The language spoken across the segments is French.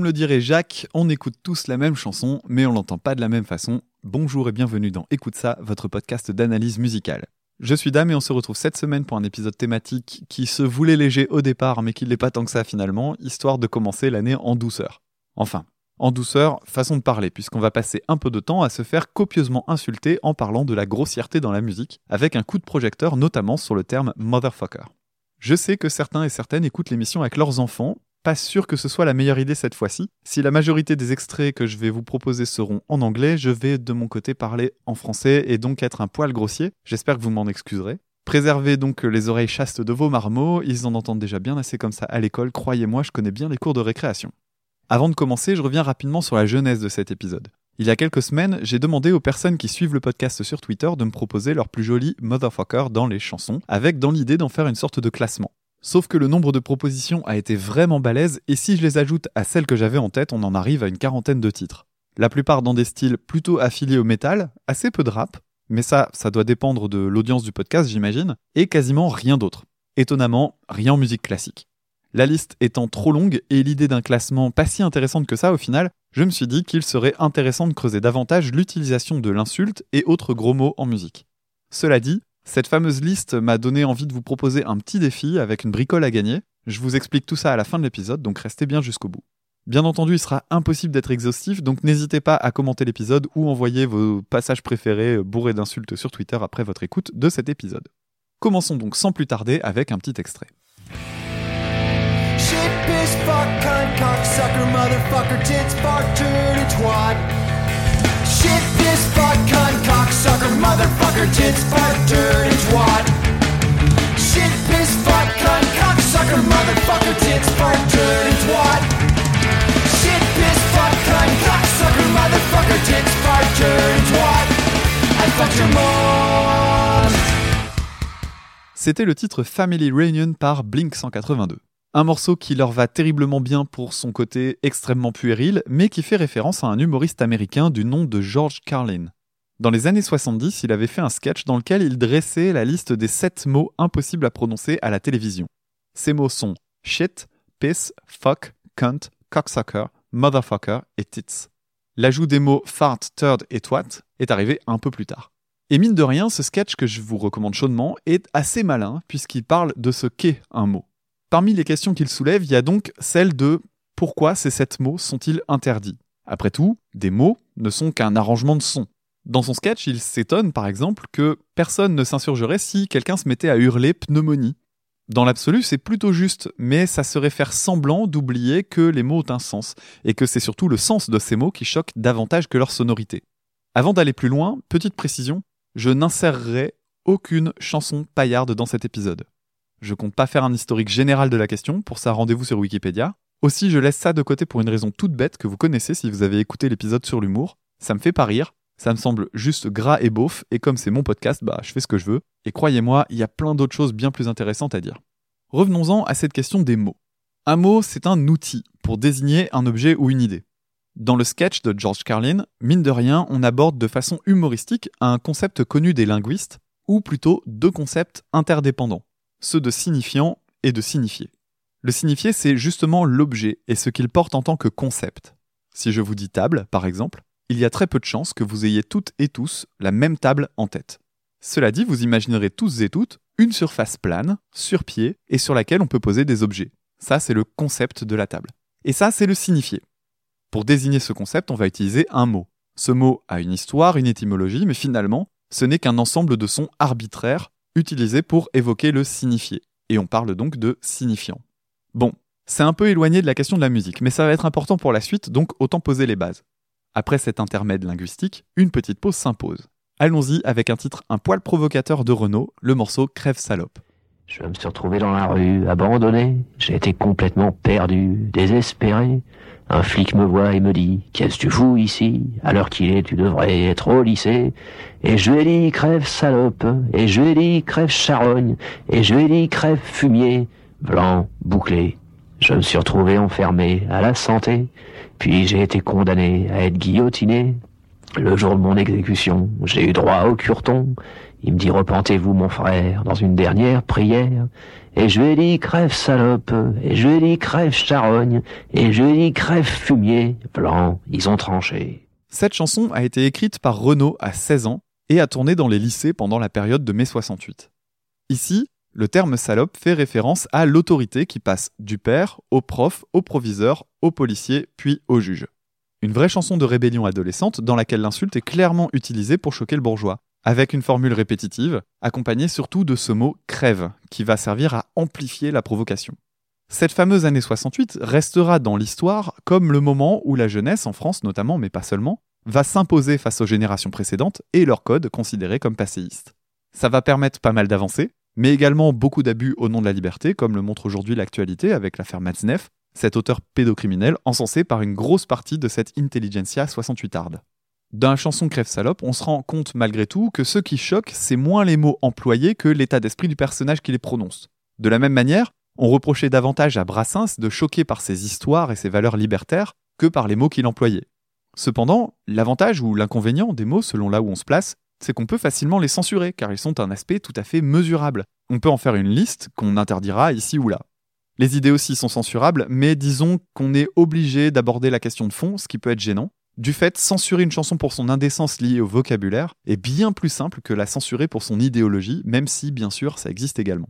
Comme le dirait Jacques, on écoute tous la même chanson, mais on l'entend pas de la même façon. Bonjour et bienvenue dans Écoute ça, votre podcast d'analyse musicale. Je suis Dame et on se retrouve cette semaine pour un épisode thématique qui se voulait léger au départ, mais qui l'est pas tant que ça finalement, histoire de commencer l'année en douceur. Enfin, en douceur, façon de parler, puisqu'on va passer un peu de temps à se faire copieusement insulter en parlant de la grossièreté dans la musique, avec un coup de projecteur notamment sur le terme motherfucker. Je sais que certains et certaines écoutent l'émission avec leurs enfants, pas sûr que ce soit la meilleure idée cette fois-ci. Si la majorité des extraits que je vais vous proposer seront en anglais, je vais de mon côté parler en français et donc être un poil grossier. J'espère que vous m'en excuserez. Préservez donc les oreilles chastes de vos marmots, ils en entendent déjà bien assez comme ça à l'école, croyez-moi, je connais bien les cours de récréation. Avant de commencer, je reviens rapidement sur la jeunesse de cet épisode. Il y a quelques semaines, j'ai demandé aux personnes qui suivent le podcast sur Twitter de me proposer leur plus joli motherfucker dans les chansons, avec dans l'idée d'en faire une sorte de classement. Sauf que le nombre de propositions a été vraiment balèze, et si je les ajoute à celles que j'avais en tête, on en arrive à une quarantaine de titres. La plupart dans des styles plutôt affiliés au métal, assez peu de rap, mais ça, ça doit dépendre de l'audience du podcast, j'imagine, et quasiment rien d'autre. Étonnamment, rien en musique classique. La liste étant trop longue et l'idée d'un classement pas si intéressante que ça au final, je me suis dit qu'il serait intéressant de creuser davantage l'utilisation de l'insulte et autres gros mots en musique. Cela dit, cette fameuse liste m'a donné envie de vous proposer un petit défi avec une bricole à gagner. Je vous explique tout ça à la fin de l'épisode, donc restez bien jusqu'au bout. Bien entendu, il sera impossible d'être exhaustif, donc n'hésitez pas à commenter l'épisode ou envoyer vos passages préférés bourrés d'insultes sur Twitter après votre écoute de cet épisode. Commençons donc sans plus tarder avec un petit extrait. C'était le titre Family Reunion par Blink 182. Un morceau qui leur va terriblement bien pour son côté extrêmement puéril, mais qui fait référence à un humoriste américain du nom de George Carlin. Dans les années 70, il avait fait un sketch dans lequel il dressait la liste des 7 mots impossibles à prononcer à la télévision. Ces mots sont shit, piss, fuck, cunt, cocksucker, motherfucker et tits. L'ajout des mots fart, turd et twat est arrivé un peu plus tard. Et mine de rien, ce sketch que je vous recommande chaudement est assez malin puisqu'il parle de ce qu'est un mot. Parmi les questions qu'il soulève, il y a donc celle de pourquoi ces sept mots sont-ils interdits? Après tout, des mots ne sont qu'un arrangement de sons. Dans son sketch, il s'étonne par exemple que personne ne s'insurgerait si quelqu'un se mettait à hurler pneumonie. Dans l'absolu, c'est plutôt juste, mais ça serait faire semblant d'oublier que les mots ont un sens, et que c'est surtout le sens de ces mots qui choque davantage que leur sonorité. Avant d'aller plus loin, petite précision, je n'insérerai aucune chanson paillarde dans cet épisode. Je compte pas faire un historique général de la question, pour ça rendez-vous sur Wikipédia. Aussi, je laisse ça de côté pour une raison toute bête que vous connaissez si vous avez écouté l'épisode sur l'humour. Ça me fait pas rire, ça me semble juste gras et beauf, et comme c'est mon podcast, bah je fais ce que je veux. Et croyez-moi, il y a plein d'autres choses bien plus intéressantes à dire. Revenons-en à cette question des mots. Un mot, c'est un outil pour désigner un objet ou une idée. Dans le sketch de George Carlin, mine de rien, on aborde de façon humoristique un concept connu des linguistes, ou plutôt deux concepts interdépendants, ceux de signifiant et de signifié. Le signifié, c'est justement l'objet et ce qu'il porte en tant que concept. Si je vous dis table, par exemple, il y a très peu de chances que vous ayez toutes et tous la même table en tête. Cela dit, vous imaginerez tous et toutes une surface plane, sur pied, et sur laquelle on peut poser des objets. Ça, c'est le concept de la table. Et ça, c'est le signifié. Pour désigner ce concept, on va utiliser un mot. Ce mot a une histoire, une étymologie, mais finalement, ce n'est qu'un ensemble de sons arbitraires utilisés pour évoquer le signifié. Et on parle donc de signifiant. Bon, c'est un peu éloigné de la question de la musique, mais ça va être important pour la suite, donc autant poser les bases. Après cet intermède linguistique, une petite pause s'impose. Allons-y avec un titre un poil provocateur de Renault, le morceau Crève salope. Je me suis retrouvé dans la rue, abandonné. J'ai été complètement perdu, désespéré. Un flic me voit et me dit Qu'est-ce que tu fous ici? À l'heure qu'il est, tu devrais être au lycée. Et je lui ai Crève salope. Et je lui ai Crève charogne. Et je lui ai Crève fumier. Blanc, bouclé. Je me suis retrouvé enfermé à la santé. Puis j'ai été condamné à être guillotiné. Le jour de mon exécution, j'ai eu droit au curton. Il me dit repentez-vous mon frère dans une dernière prière. Et je lui ai dit crève salope, et je lui ai dit crève charogne, et je lui ai dit crève fumier. Blanc, ils ont tranché. Cette chanson a été écrite par Renaud à 16 ans et a tourné dans les lycées pendant la période de mai 68. Ici, le terme salope fait référence à l'autorité qui passe du père au prof, au proviseur, au policier, puis au juge. Une vraie chanson de rébellion adolescente dans laquelle l'insulte est clairement utilisée pour choquer le bourgeois, avec une formule répétitive, accompagnée surtout de ce mot crève, qui va servir à amplifier la provocation. Cette fameuse année 68 restera dans l'histoire comme le moment où la jeunesse, en France notamment, mais pas seulement, va s'imposer face aux générations précédentes et leurs codes considérés comme passéistes. Ça va permettre pas mal d'avancées, mais également beaucoup d'abus au nom de la liberté, comme le montre aujourd'hui l'actualité avec l'affaire Matzneff, cet auteur pédocriminel encensé par une grosse partie de cette intelligentsia 68arde. Dans la chanson Crève salope, on se rend compte malgré tout que ce qui choque, c'est moins les mots employés que l'état d'esprit du personnage qui les prononce. De la même manière, on reprochait davantage à Brassens de choquer par ses histoires et ses valeurs libertaires que par les mots qu'il employait. Cependant, l'avantage ou l'inconvénient des mots selon là où on se place, c'est qu'on peut facilement les censurer, car ils sont un aspect tout à fait mesurable. On peut en faire une liste qu'on interdira ici ou là. Les idées aussi sont censurables, mais disons qu'on est obligé d'aborder la question de fond, ce qui peut être gênant. Du fait, censurer une chanson pour son indécence liée au vocabulaire est bien plus simple que la censurer pour son idéologie, même si, bien sûr, ça existe également.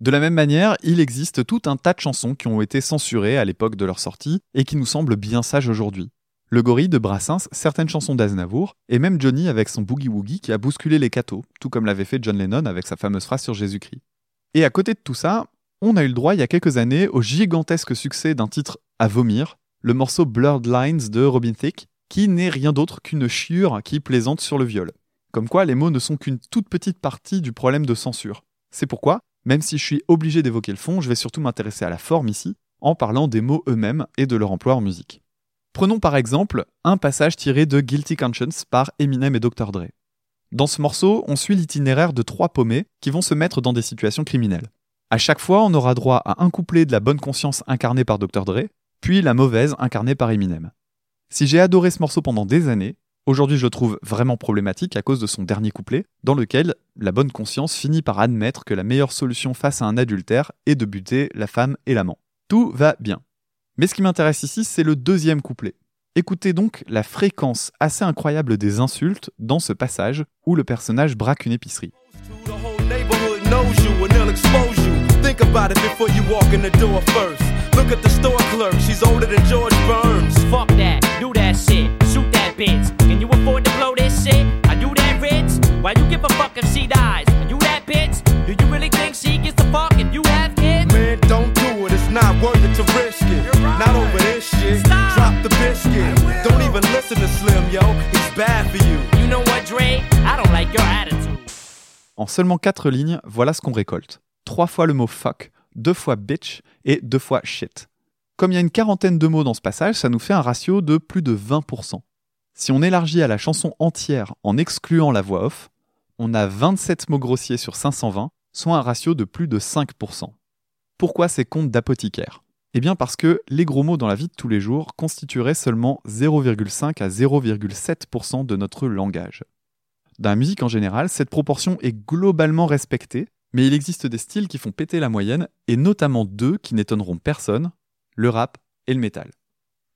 De la même manière, il existe tout un tas de chansons qui ont été censurées à l'époque de leur sortie et qui nous semblent bien sages aujourd'hui. Le gorille de Brassens, certaines chansons d'Aznavour, et même Johnny avec son Boogie Woogie qui a bousculé les cathos, tout comme l'avait fait John Lennon avec sa fameuse phrase sur Jésus-Christ. Et à côté de tout ça, on a eu le droit il y a quelques années au gigantesque succès d'un titre à vomir, le morceau Blurred Lines de Robin Thicke, qui n'est rien d'autre qu'une chiure qui plaisante sur le viol. Comme quoi, les mots ne sont qu'une toute petite partie du problème de censure. C'est pourquoi, même si je suis obligé d'évoquer le fond, je vais surtout m'intéresser à la forme ici, en parlant des mots eux-mêmes et de leur emploi en musique. Prenons par exemple un passage tiré de Guilty Conscience par Eminem et Dr. Dre. Dans ce morceau, on suit l'itinéraire de trois paumés qui vont se mettre dans des situations criminelles. À chaque fois, on aura droit à un couplet de la bonne conscience incarné par Dr. Dre, puis la mauvaise incarnée par Eminem. Si j'ai adoré ce morceau pendant des années, aujourd'hui je le trouve vraiment problématique à cause de son dernier couplet, dans lequel la bonne conscience finit par admettre que la meilleure solution face à un adultère est de buter la femme et l'amant. Tout va bien. Mais ce qui m'intéresse ici, c'est le deuxième couplet. Écoutez donc la fréquence assez incroyable des insultes dans ce passage où le personnage braque une épicerie. Look at the store clerk, she's older than George Burns. Fuck that, do that shit, shoot that bitch. Can you afford to blow this shit? Are you that rich? Why you give a fuck if she dies? Are you that bitch? Do you really think she gets the fuck if you have kids? Man, don't do it, it's not worth it to risk it. Not over this shit. Stop. Drop the biscuit. Don't even listen to Slim, yo. He's bad for you. You know what, Dre? I don't like your attitude. En seulement 4 lignes, voilà ce qu'on récolte trois fois le mot fuck, deux fois bitch et deux fois shit. Comme il y a une quarantaine de mots dans ce passage, ça nous fait un ratio de plus de 20%. Si on élargit à la chanson entière en excluant la voix off, on a 27 mots grossiers sur 520, soit un ratio de plus de 5%. Pourquoi ces comptes d'apothicaire? Eh bien parce que les gros mots dans la vie de tous les jours constitueraient seulement 0,5 à 0,7% de notre langage. Dans la musique en général, cette proportion est globalement respectée, mais il existe des styles qui font péter la moyenne, et notamment deux qui n'étonneront personne, le rap et le métal.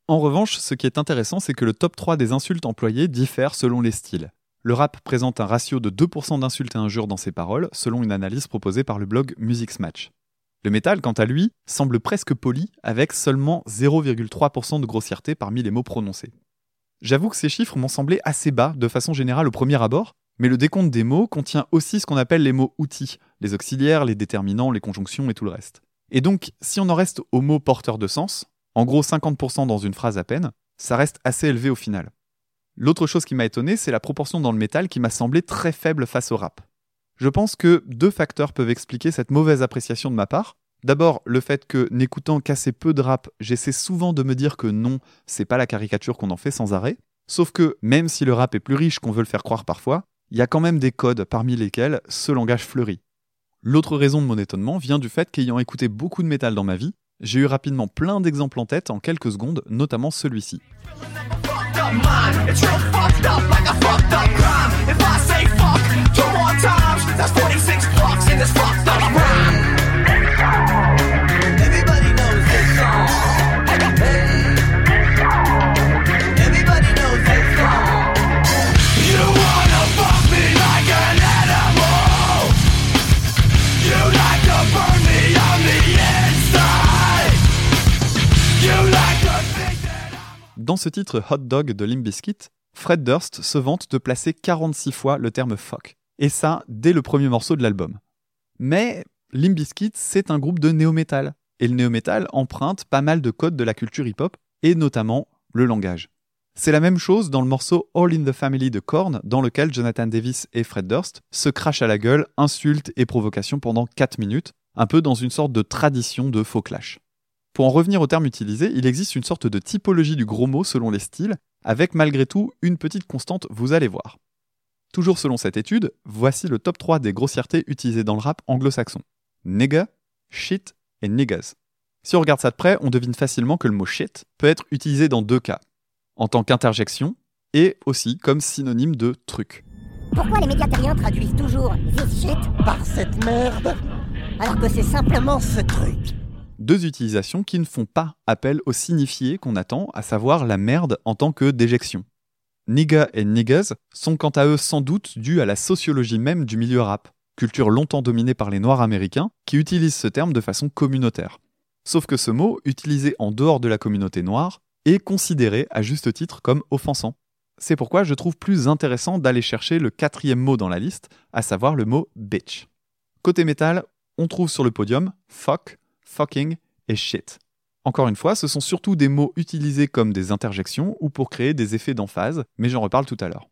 En revanche, ce qui est intéressant, c'est que le top 3 des insultes employées diffère selon les styles. Le rap présente un ratio de 2% d'insultes et injures dans ses paroles, selon une analyse proposée par le blog Music Match. Le métal, quant à lui, semble presque poli, avec seulement 0,3% de grossièreté parmi les mots prononcés. J'avoue que ces chiffres m'ont semblé assez bas de façon générale au premier abord, mais le décompte des mots contient aussi ce qu'on appelle les mots outils, les auxiliaires, les déterminants, les conjonctions et tout le reste. Et donc, si on en reste aux mots porteurs de sens, en gros 50% dans une phrase à peine, ça reste assez élevé au final. L'autre chose qui m'a étonné, c'est la proportion dans le métal qui m'a semblé très faible face au rap. Je pense que deux facteurs peuvent expliquer cette mauvaise appréciation de ma part. D'abord, le fait que, n'écoutant qu'assez peu de rap, j'essaie souvent de me dire que non, c'est pas la caricature qu'on en fait sans arrêt. Sauf que, même si le rap est plus riche qu'on veut le faire croire parfois, il y a quand même des codes parmi lesquels ce langage fleurit. L'autre raison de mon étonnement vient du fait qu'ayant écouté beaucoup de métal dans ma vie, j'ai eu rapidement plein d'exemples en tête en quelques secondes, notamment celui-ci. Dans ce titre Hot Dog de Limp Bizkit, Fred Durst se vante de placer 46 fois le terme fuck. Et ça, dès le premier morceau de l'album. Mais Limp Bizkit, c'est un groupe de néo-metal. Et le néo-metal emprunte pas mal de codes de la culture hip-hop, et notamment le langage. C'est la même chose dans le morceau All in the Family de Korn, dans lequel Jonathan Davis et Fred Durst se crachent à la gueule, insultes et provocations pendant 4 minutes, un peu dans une sorte de tradition de faux clash. Pour en revenir au terme utilisé, il existe une sorte de typologie du gros mot selon les styles, avec malgré tout une petite constante, vous allez voir. Toujours selon cette étude, voici le top 3 des grossièretés utilisées dans le rap anglo-saxon. Nigga, shit et niggas. Si on regarde ça de près, on devine facilement que le mot shit peut être utilisé dans deux cas. En tant qu'interjection et aussi comme synonyme de truc. Pourquoi les médias terriens traduisent toujours this shit par cette merde alors que c'est simplement ce truc? Deux utilisations qui ne font pas appel au signifié qu'on attend, à savoir la merde en tant que déjection. Nigga et niggas sont quant à eux sans doute dus à la sociologie même du milieu rap, culture longtemps dominée par les Noirs américains qui utilisent ce terme de façon communautaire. Sauf que ce mot, utilisé en dehors de la communauté noire, est considéré à juste titre comme offensant. C'est pourquoi je trouve plus intéressant d'aller chercher le quatrième mot dans la liste, à savoir le mot bitch. Côté métal, on trouve sur le podium fuck, fucking et shit. Encore une fois, ce sont surtout des mots utilisés comme des interjections ou pour créer des effets d'emphase, mais j'en reparle tout à l'heure.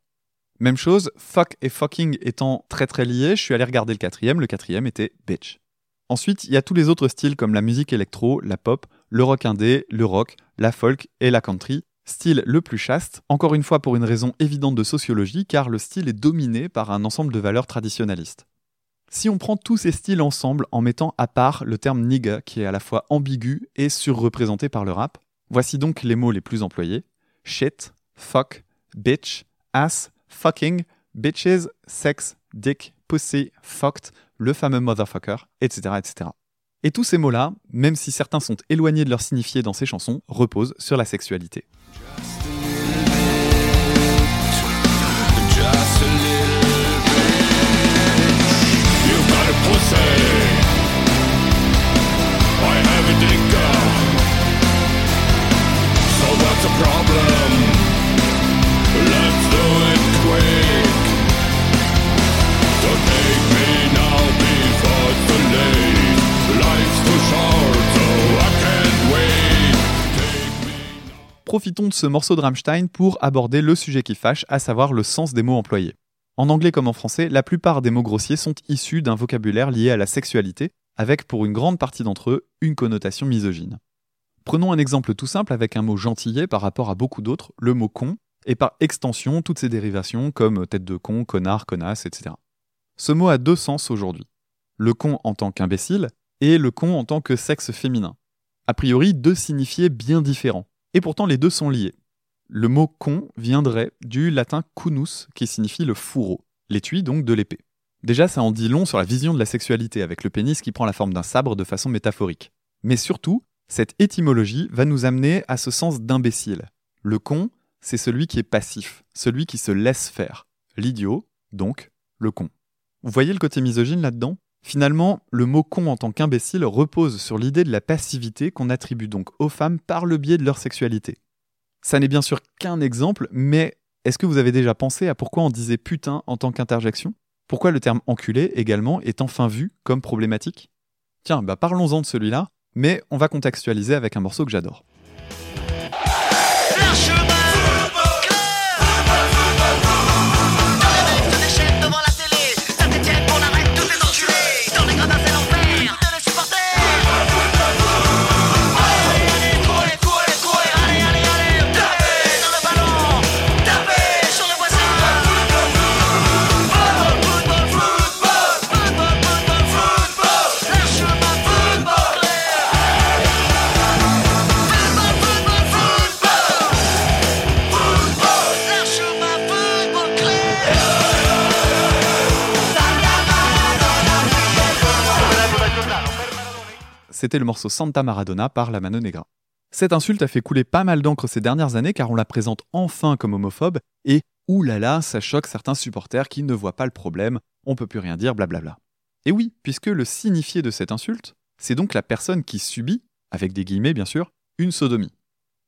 Même chose, fuck et fucking étant très très liés, je suis allé regarder le quatrième, le quatrième était bitch. Ensuite, il y a tous les autres styles comme la musique électro, la pop, le rock indé, le rock, la folk et la country. Style le plus chaste, encore une fois pour une raison évidente de sociologie, car le style est dominé par un ensemble de valeurs traditionnalistes. Si on prend tous ces styles ensemble en mettant à part le terme nigga, qui est à la fois ambigu et surreprésenté par le rap, voici donc les mots les plus employés shit, fuck, bitch, ass, fucking, bitches, sex, dick, pussy, fucked, le fameux motherfucker, etc., etc. Et tous ces mots-là, même si certains sont éloignés de leur signifié dans ces chansons, reposent sur la sexualité. Profitons de ce morceau de Rammstein pour aborder le sujet qui fâche, à savoir le sens des mots employés. En anglais comme en français, la plupart des mots grossiers sont issus d'un vocabulaire lié à la sexualité, avec pour une grande partie d'entre eux une connotation misogyne. Prenons un exemple tout simple avec un mot gentillet par rapport à beaucoup d'autres, le mot con, et par extension toutes ses dérivations comme tête de con, connard, connasse, etc. Ce mot a deux sens aujourd'hui. Le con en tant qu'imbécile et le con en tant que sexe féminin. A priori, deux signifiés bien différents. Et pourtant les deux sont liés. Le mot con viendrait du latin cunus, qui signifie le fourreau, l'étui donc de l'épée. Déjà, ça en dit long sur la vision de la sexualité, avec le pénis qui prend la forme d'un sabre de façon métaphorique. Mais surtout, cette étymologie va nous amener à ce sens d'imbécile. Le con, c'est celui qui est passif, celui qui se laisse faire. L'idiot, donc, le con. Vous voyez le côté misogyne là-dedans? Finalement, le mot con en tant qu'imbécile repose sur l'idée de la passivité qu'on attribue donc aux femmes par le biais de leur sexualité. Ça n'est bien sûr qu'un exemple, mais est-ce que vous avez déjà pensé à pourquoi on disait putain en tant qu'interjection? Pourquoi le terme enculé également est enfin vu comme problématique? Tiens, bah parlons-en de celui-là, mais on va contextualiser avec un morceau que j'adore. C'était le morceau Santa Maradona par la Mano Negra. Cette insulte a fait couler pas mal d'encre ces dernières années car on la présente enfin comme homophobe et oulala, ça choque certains supporters qui ne voient pas le problème, on peut plus rien dire, blablabla. Et oui, puisque le signifié de cette insulte, c'est donc la personne qui subit, avec des guillemets bien sûr, une sodomie.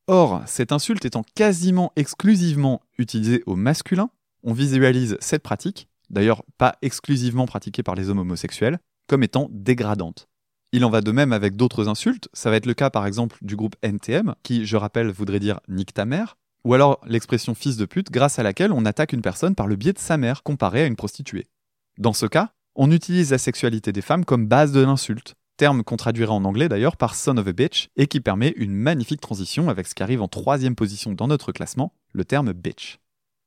Or, cette insulte étant quasiment exclusivement utilisée au masculin, on visualise cette pratique, d'ailleurs pas exclusivement pratiquée par les hommes homosexuels, comme étant dégradante. Il en va de même avec d'autres insultes, ça va être le cas par exemple du groupe NTM, qui, je rappelle, voudrait dire nique ta mère, ou alors l'expression fils de pute, grâce à laquelle on attaque une personne par le biais de sa mère, comparée à une prostituée. Dans ce cas, on utilise la sexualité des femmes comme base de l'insulte, terme qu'on traduira en anglais d'ailleurs par son of a bitch, et qui permet une magnifique transition avec ce qui arrive en troisième position dans notre classement, le terme bitch.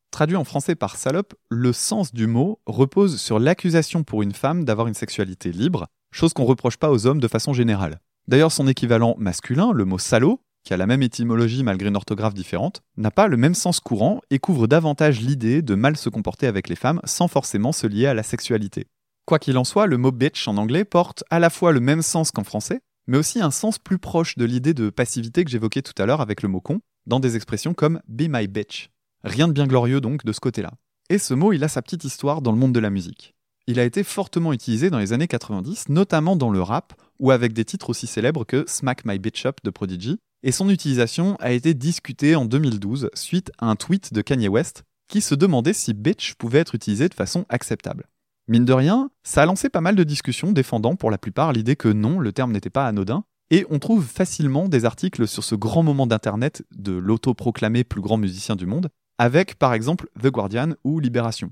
Traduit en français par salope, le sens du mot repose sur l'accusation pour une femme d'avoir une sexualité libre, chose qu'on reproche pas aux hommes de façon générale. D'ailleurs, son équivalent masculin, le mot salaud, qui a la même étymologie malgré une orthographe différente, n'a pas le même sens courant et couvre davantage l'idée de mal se comporter avec les femmes sans forcément se lier à la sexualité. Quoi qu'il en soit, le mot bitch en anglais porte à la fois le même sens qu'en français, mais aussi un sens plus proche de l'idée de passivité que j'évoquais tout à l'heure avec le mot con, dans des expressions comme be my bitch. Rien de bien glorieux donc de ce côté-là. Et ce mot, il a sa petite histoire dans le monde de la musique. Il a été fortement utilisé dans les années 90, notamment dans le rap, ou avec des titres aussi célèbres que Smack My Bitch Up de Prodigy, et son utilisation a été discutée en 2012 suite à un tweet de Kanye West qui se demandait si bitch pouvait être utilisé de façon acceptable. Mine de rien, ça a lancé pas mal de discussions défendant pour la plupart l'idée que non, le terme n'était pas anodin, et on trouve facilement des articles sur ce grand moment d'Internet de l'autoproclamé plus grand musicien du monde, avec par exemple The Guardian ou Libération.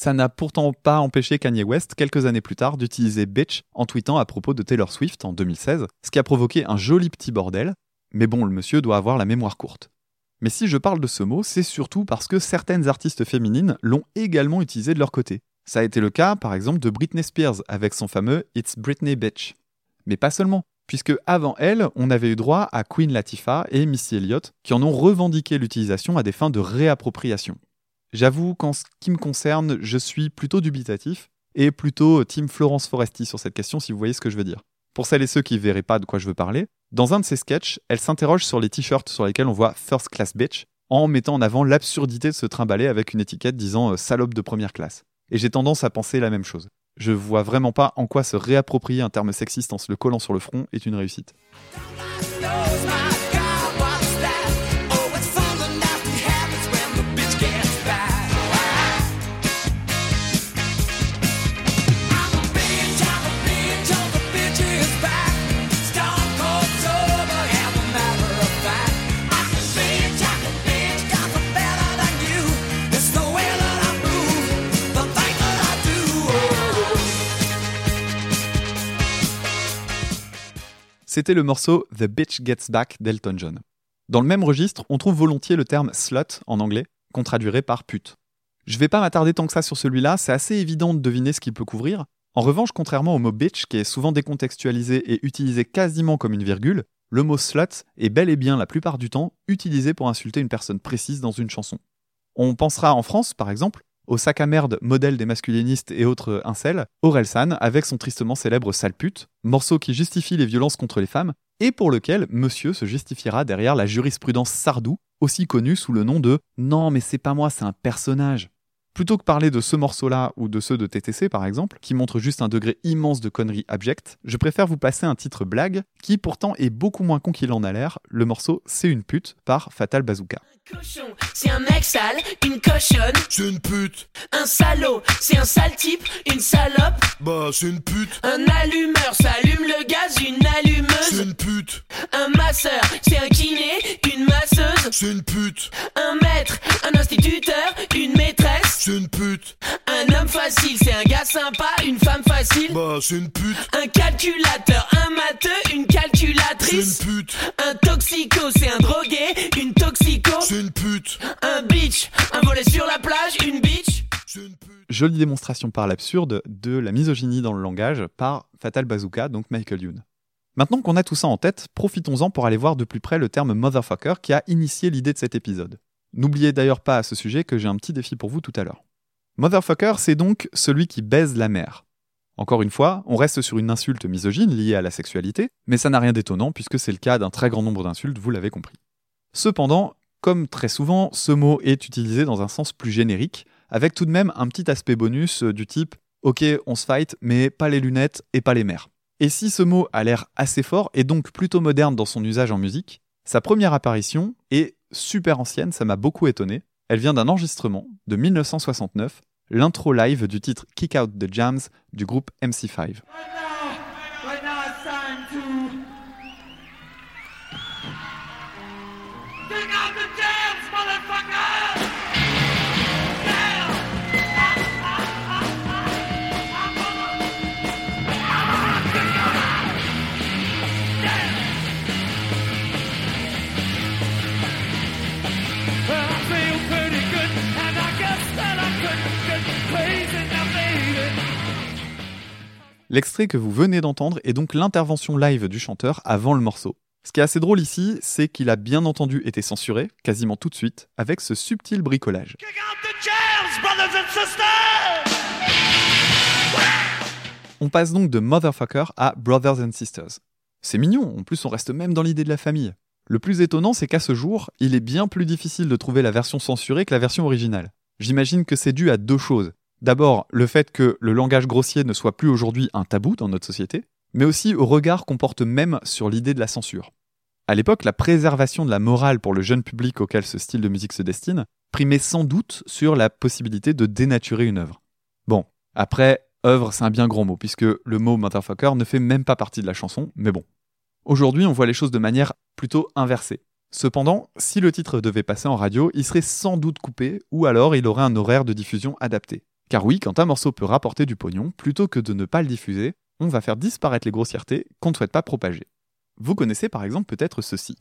Ça n'a pourtant pas empêché Kanye West, quelques années plus tard, d'utiliser bitch en tweetant à propos de Taylor Swift en 2016, ce qui a provoqué un joli petit bordel, mais bon, le monsieur doit avoir la mémoire courte. Mais si je parle de ce mot, c'est surtout parce que certaines artistes féminines l'ont également utilisé de leur côté. Ça a été le cas, par exemple, de Britney Spears avec son fameux It's Britney Bitch. Mais pas seulement, puisque avant elle, on avait eu droit à Queen Latifah et Missy Elliott qui en ont revendiqué l'utilisation à des fins de réappropriation. J'avoue qu'en ce qui me concerne, je suis plutôt dubitatif et plutôt Team Florence Foresti sur cette question si vous voyez ce que je veux dire. Pour celles et ceux qui ne verraient pas de quoi je veux parler, dans un de ses sketchs, elle s'interroge sur les t-shirts sur lesquels on voit First Class Bitch en mettant en avant l'absurdité de se trimballer avec une étiquette disant euh, salope de première classe. Et j'ai tendance à penser la même chose. Je vois vraiment pas en quoi se réapproprier un terme sexiste en se le collant sur le front est une réussite. C'était le morceau The Bitch Gets Back d'Elton John. Dans le même registre, on trouve volontiers le terme slut en anglais, qu'on traduirait par pute. Je vais pas m'attarder tant que ça sur celui-là, c'est assez évident de deviner ce qu'il peut couvrir. En revanche, contrairement au mot bitch, qui est souvent décontextualisé et utilisé quasiment comme une virgule, le mot slut est bel et bien la plupart du temps utilisé pour insulter une personne précise dans une chanson. On pensera en France, par exemple, au sac à merde modèle des masculinistes et autres incels, Orelsan, avec son tristement célèbre Sale pute, morceau qui justifie les violences contre les femmes, et pour lequel monsieur se justifiera derrière la jurisprudence Sardou, aussi connue sous le nom de Non mais c'est pas moi, c'est un personnage. Plutôt que parler de ce morceau-là ou de ceux de TTC par exemple, qui montrent juste un degré immense de conneries abjectes, je préfère vous passer un titre blague qui pourtant est beaucoup moins con qu'il en a l'air, le morceau C'est une pute par Fatal Bazooka. Cochon, c'est un mec sale, une cochonne. C'est une pute. Un salaud, c'est un sale type, une salope. Bah, c'est une pute. Un allumeur, ça allume le gaz, une C'est allumeuse. une pute. Un masseur, c'est un kiné, une masseuse. C'est une pute. Un maître, un instituteur, une maîtresse. C'est une pute. Un homme facile, c'est un gars sympa, une femme facile. Bah, c'est une pute. Un calculateur, un matheux, une C'est calculatrice. une pute. Un toxico, c'est un drogué, une toxico. C'est une pute. Un bitch, un volet sur la plage, une bitch. C'est une pute. Jolie démonstration par l'absurde de la misogynie dans le langage par Fatal Bazooka, donc Michael Youn. Maintenant qu'on a tout ça en tête, profitons-en pour aller voir de plus près le terme motherfucker qui a initié l'idée de cet épisode. N'oubliez d'ailleurs pas à ce sujet que j'ai un petit défi pour vous tout à l'heure. Motherfucker, c'est donc celui qui baise la mère. Encore une fois, on reste sur une insulte misogyne liée à la sexualité, mais ça n'a rien d'étonnant puisque c'est le cas d'un très grand nombre d'insultes, vous l'avez compris. Cependant, comme très souvent, ce mot est utilisé dans un sens plus générique, avec tout de même un petit aspect bonus euh, du type Ok, on se fight, mais pas les lunettes et pas les mères. Et si ce mot a l'air assez fort et donc plutôt moderne dans son usage en musique, sa première apparition est super ancienne, ça m'a beaucoup étonné. Elle vient d'un enregistrement de 1969, l'intro live du titre Kick Out the Jams du groupe MC5. Right L'extrait que vous venez d'entendre est donc l'intervention live du chanteur avant le morceau. Ce qui est assez drôle ici, c'est qu'il a bien entendu été censuré, quasiment tout de suite, avec ce subtil bricolage. On passe donc de Motherfucker à Brothers and Sisters. C'est mignon, en plus on reste même dans l'idée de la famille. Le plus étonnant, c'est qu'à ce jour, il est bien plus difficile de trouver la version censurée que la version originale. J'imagine que c'est dû à deux choses. D'abord, le fait que le langage grossier ne soit plus aujourd'hui un tabou dans notre société, mais aussi au regard qu'on porte même sur l'idée de la censure. À l'époque, la préservation de la morale pour le jeune public auquel ce style de musique se destine primait sans doute sur la possibilité de dénaturer une œuvre. Bon, après, œuvre, c'est un bien grand mot, puisque le mot motherfucker ne fait même pas partie de la chanson, mais bon. Aujourd'hui, on voit les choses de manière plutôt inversée. Cependant, si le titre devait passer en radio, il serait sans doute coupé, ou alors il aurait un horaire de diffusion adapté. Car oui, quand un morceau peut rapporter du pognon, plutôt que de ne pas le diffuser, on va faire disparaître les grossièretés qu'on ne souhaite pas propager. Vous connaissez par exemple peut-être ceci.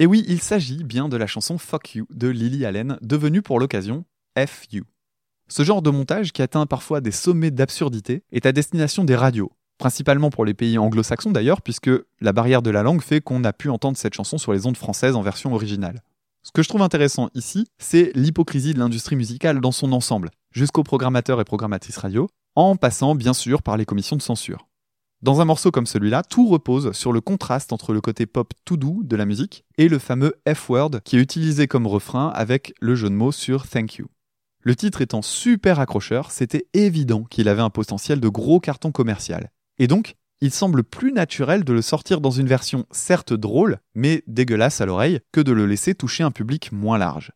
Et oui, il s'agit bien de la chanson Fuck You de Lily Allen, devenue pour l'occasion FU. Ce genre de montage, qui atteint parfois des sommets d'absurdité, est à destination des radios, principalement pour les pays anglo-saxons d'ailleurs, puisque la barrière de la langue fait qu'on a pu entendre cette chanson sur les ondes françaises en version originale. Ce que je trouve intéressant ici, c'est l'hypocrisie de l'industrie musicale dans son ensemble, jusqu'aux programmateurs et programmatrices radio, en passant bien sûr par les commissions de censure. Dans un morceau comme celui-là, tout repose sur le contraste entre le côté pop tout doux de la musique et le fameux F-word qui est utilisé comme refrain avec le jeu de mots sur Thank You. Le titre étant super accrocheur, c'était évident qu'il avait un potentiel de gros carton commercial. Et donc, il semble plus naturel de le sortir dans une version certes drôle, mais dégueulasse à l'oreille, que de le laisser toucher un public moins large.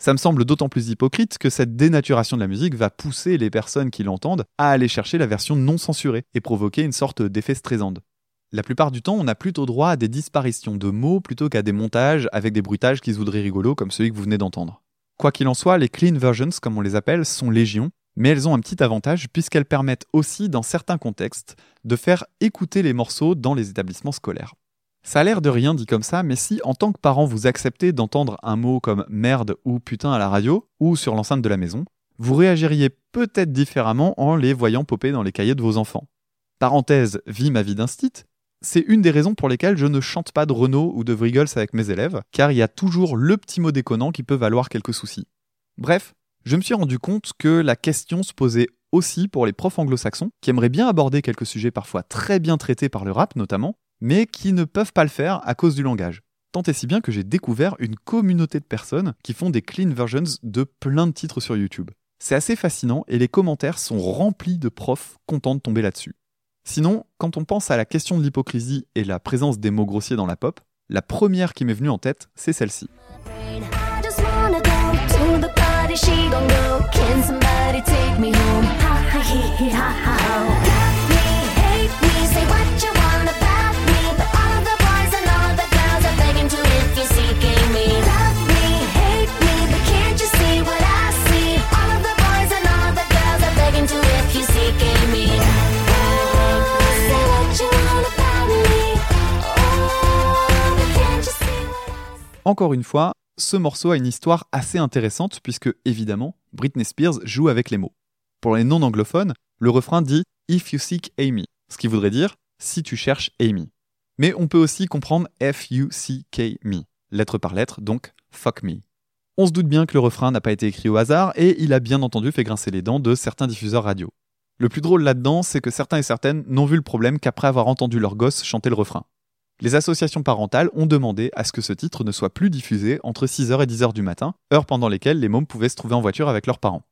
Ça me semble d'autant plus hypocrite que cette dénaturation de la musique va pousser les personnes qui l'entendent à aller chercher la version non censurée et provoquer une sorte d'effet stressant. La plupart du temps, on a plutôt droit à des disparitions de mots plutôt qu'à des montages avec des bruitages qui se voudraient rigolos comme celui que vous venez d'entendre. Quoi qu'il en soit, les clean versions, comme on les appelle, sont légion, mais elles ont un petit avantage puisqu'elles permettent aussi, dans certains contextes, de faire écouter les morceaux dans les établissements scolaires. Ça a l'air de rien dit comme ça, mais si en tant que parent vous acceptez d'entendre un mot comme merde ou putain à la radio, ou sur l'enceinte de la maison, vous réagiriez peut-être différemment en les voyant popper dans les cahiers de vos enfants. Parenthèse, vie ma vie d'instit, c'est une des raisons pour lesquelles je ne chante pas de Renault ou de Vriggles avec mes élèves, car il y a toujours le petit mot déconnant qui peut valoir quelques soucis. Bref, je me suis rendu compte que la question se posait aussi pour les profs anglo-saxons, qui aimeraient bien aborder quelques sujets parfois très bien traités par le rap notamment, mais qui ne peuvent pas le faire à cause du langage. Tant et si bien que j'ai découvert une communauté de personnes qui font des clean versions de plein de titres sur YouTube. C'est assez fascinant et les commentaires sont remplis de profs contents de tomber là-dessus. Sinon, quand on pense à la question de l'hypocrisie et la présence des mots grossiers dans la pop, la première qui m'est venue en tête, c'est celle-ci. Encore une fois, ce morceau a une histoire assez intéressante puisque, évidemment, Britney Spears joue avec les mots. Pour les non-anglophones, le refrain dit If you seek Amy, ce qui voudrait dire si tu cherches Amy. Mais on peut aussi comprendre F-U-C-K me, lettre par lettre, donc fuck me. On se doute bien que le refrain n'a pas été écrit au hasard et il a bien entendu fait grincer les dents de certains diffuseurs radio. Le plus drôle là-dedans, c'est que certains et certaines n'ont vu le problème qu'après avoir entendu leur gosse chanter le refrain. Les associations parentales ont demandé à ce que ce titre ne soit plus diffusé entre 6h et 10h du matin, heure pendant lesquelles les mômes pouvaient se trouver en voiture avec leurs parents.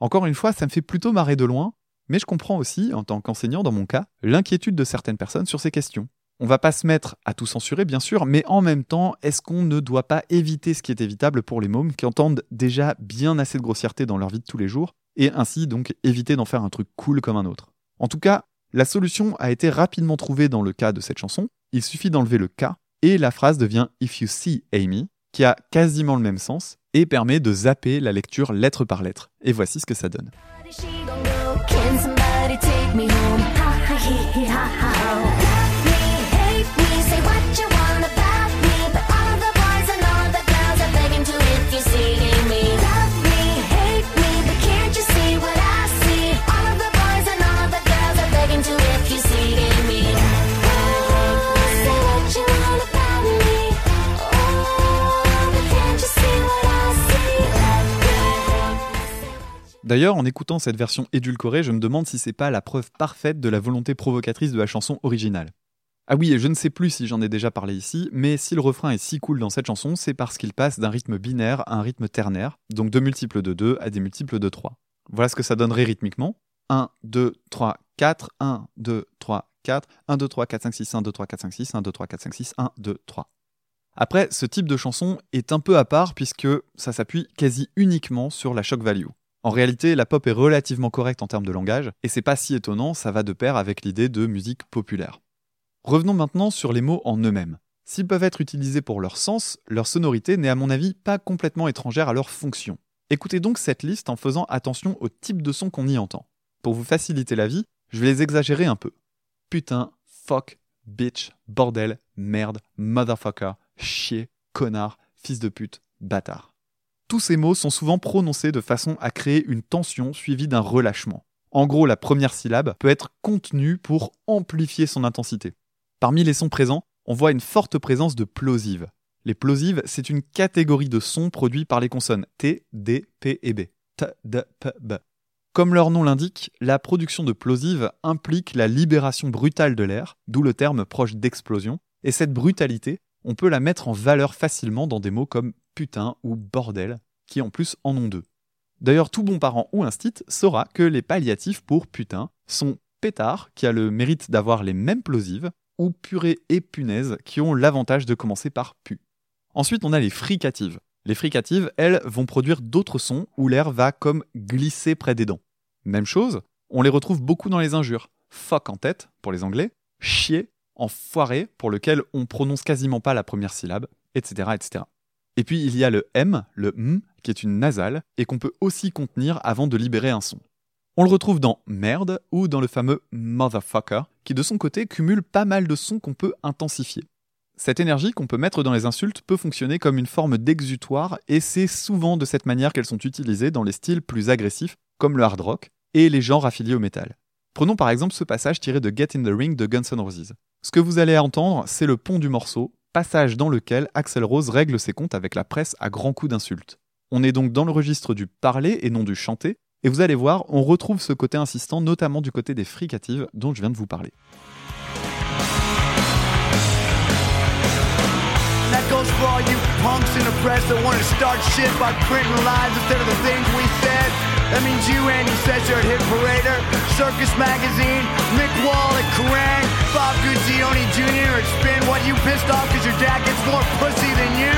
Encore une fois, ça me fait plutôt marrer de loin, mais je comprends aussi, en tant qu'enseignant dans mon cas, l'inquiétude de certaines personnes sur ces questions. On va pas se mettre à tout censurer, bien sûr, mais en même temps, est-ce qu'on ne doit pas éviter ce qui est évitable pour les mômes qui entendent déjà bien assez de grossièreté dans leur vie de tous les jours, et ainsi donc éviter d'en faire un truc cool comme un autre? En tout cas, la solution a été rapidement trouvée dans le cas de cette chanson, il suffit d'enlever le K, et la phrase devient If you see Amy, qui a quasiment le même sens, et permet de zapper la lecture lettre par lettre. Et voici ce que ça donne. D'ailleurs, en écoutant cette version édulcorée, je me demande si c'est pas la preuve parfaite de la volonté provocatrice de la chanson originale. Ah oui, et je ne sais plus si j'en ai déjà parlé ici, mais si le refrain est si cool dans cette chanson, c'est parce qu'il passe d'un rythme binaire à un rythme ternaire, donc de multiples de 2 à des multiples de 3. Voilà ce que ça donnerait rythmiquement. 1, 2, 3, 4, 1, 2, 3, 4, 1, 2, 3, 4, 5, 6, 1, 2, 3, 4, 5, 6, 1, 2, 3, 4, 5, 6, 1, 2, 3. Après, ce type de chanson est un peu à part puisque ça s'appuie quasi uniquement sur la shock value. En réalité, la pop est relativement correcte en termes de langage, et c'est pas si étonnant, ça va de pair avec l'idée de musique populaire. Revenons maintenant sur les mots en eux-mêmes. S'ils peuvent être utilisés pour leur sens, leur sonorité n'est à mon avis pas complètement étrangère à leur fonction. Écoutez donc cette liste en faisant attention au type de son qu'on y entend. Pour vous faciliter la vie, je vais les exagérer un peu. Putain, fuck, bitch, bordel, merde, motherfucker, chier, connard, fils de pute, bâtard. Tous ces mots sont souvent prononcés de façon à créer une tension suivie d'un relâchement. En gros, la première syllabe peut être contenue pour amplifier son intensité. Parmi les sons présents, on voit une forte présence de plosives. Les plosives, c'est une catégorie de sons produits par les consonnes T, D, P et B. T, D, P, B. Comme leur nom l'indique, la production de plosives implique la libération brutale de l'air, d'où le terme proche d'explosion, et cette brutalité, on peut la mettre en valeur facilement dans des mots comme putain ou bordel, qui en plus en ont deux. D'ailleurs, tout bon parent ou instit saura que les palliatifs pour putain sont pétard, qui a le mérite d'avoir les mêmes plosives, ou purée et punaise, qui ont l'avantage de commencer par pu. Ensuite, on a les fricatives. Les fricatives, elles, vont produire d'autres sons où l'air va comme glisser près des dents. Même chose, on les retrouve beaucoup dans les injures. Fuck en tête, pour les anglais, chier, enfoiré, pour lequel on prononce quasiment pas la première syllabe, etc., etc. Et puis il y a le M, le M, qui est une nasale, et qu'on peut aussi contenir avant de libérer un son. On le retrouve dans merde ou dans le fameux motherfucker, qui de son côté cumule pas mal de sons qu'on peut intensifier. Cette énergie qu'on peut mettre dans les insultes peut fonctionner comme une forme d'exutoire, et c'est souvent de cette manière qu'elles sont utilisées dans les styles plus agressifs, comme le hard rock, et les genres affiliés au métal. Prenons par exemple ce passage tiré de Get in the Ring de Guns N' Roses. Ce que vous allez entendre, c'est le pont du morceau, passage dans lequel Axel Rose règle ses comptes avec la presse à grands coups d'insultes. On est donc dans le registre du parler et non du chanter, et vous allez voir, on retrouve ce côté insistant notamment du côté des fricatives dont je viens de vous parler. Bob Guccione Jr. at Spin. What, you pissed off because your dad gets more pussy than you?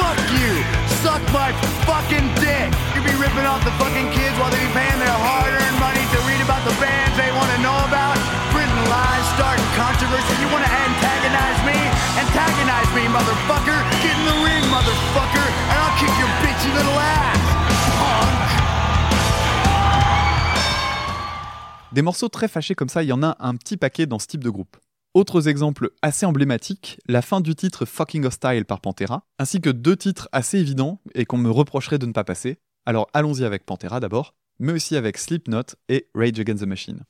Fuck you! Suck my fucking dick! You be ripping off the fucking kids while they be paying their hard-earned money to read about the bands they want to know about? Printing lies, starting controversy. You want to antagonize me? Antagonize me, motherfucker! Get in the ring, motherfucker, and I'll kick your bitchy little ass! Des morceaux très fâchés comme ça, il y en a un petit paquet dans ce type de groupe. Autres exemples assez emblématiques, la fin du titre Fucking Hostile par Pantera, ainsi que deux titres assez évidents et qu'on me reprocherait de ne pas passer. Alors allons-y avec Pantera d'abord, mais aussi avec Slipknot et Rage Against the Machine.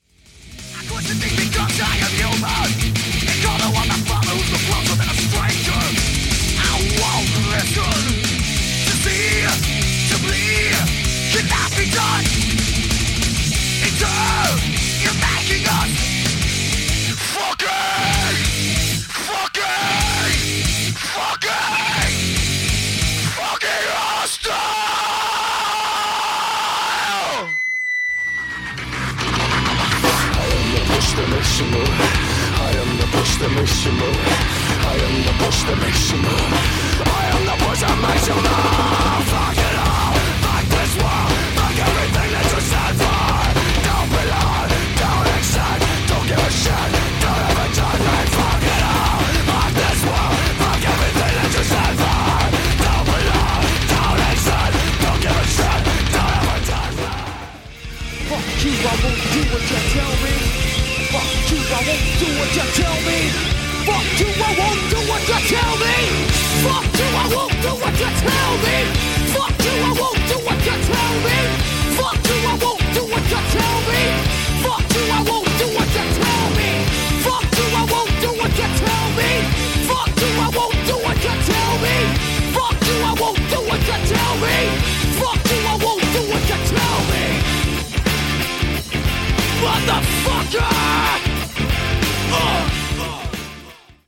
Mishimu. I am the push you move I am the push you move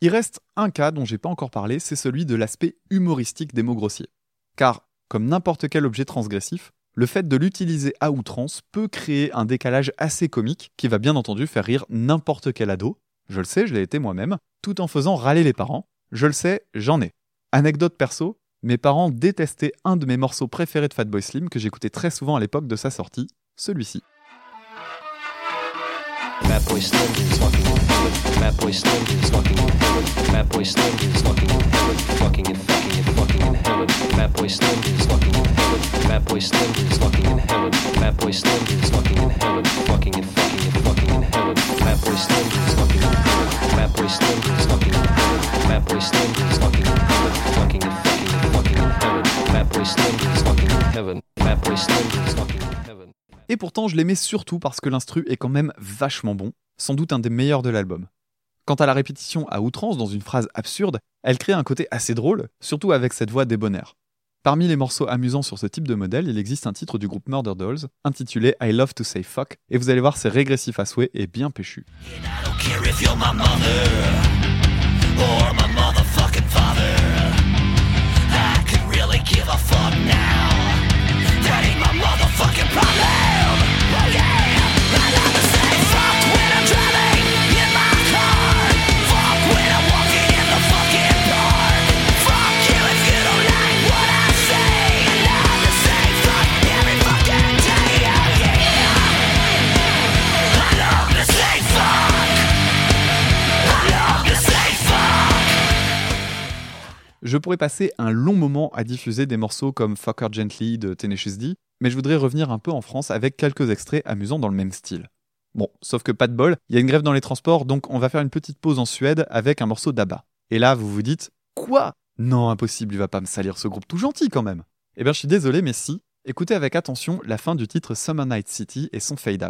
Il reste un cas dont j'ai pas encore parlé, c'est celui de l'aspect humoristique des mots grossiers. Car, comme n'importe quel objet transgressif, le fait de l'utiliser à outrance peut créer un décalage assez comique qui va bien entendu faire rire n'importe quel ado. Je le sais, je l'ai été moi-même, tout en faisant râler les parents. Je le sais, j'en ai. Anecdote perso, mes parents détestaient un de mes morceaux préférés de Fatboy Slim que j'écoutais très souvent à l'époque de sa sortie, celui-ci. Et pourtant, je l'aimais surtout parce que l'instru est quand même vachement bon, sans doute un des meilleurs de l'album. Quant à la répétition à outrance dans une phrase absurde, elle crée un côté assez drôle, surtout avec cette voix débonnaire. Parmi les morceaux amusants sur ce type de modèle, il existe un titre du groupe Murder Dolls, intitulé I Love to Say Fuck, et vous allez voir, c'est régressif à souhait et bien péchu. Je pourrais passer un long moment à diffuser des morceaux comme Fucker Gently de Tenacious D, mais je voudrais revenir un peu en France avec quelques extraits amusants dans le même style. Bon, sauf que pas de bol, il y a une grève dans les transports, donc on va faire une petite pause en Suède avec un morceau d'ABBA. Et là, vous vous dites Quoi? Non, impossible, il va pas me salir ce groupe tout gentil quand même. Eh bien, je suis désolé, mais si. Écoutez avec attention la fin du titre Summer Night City et son fade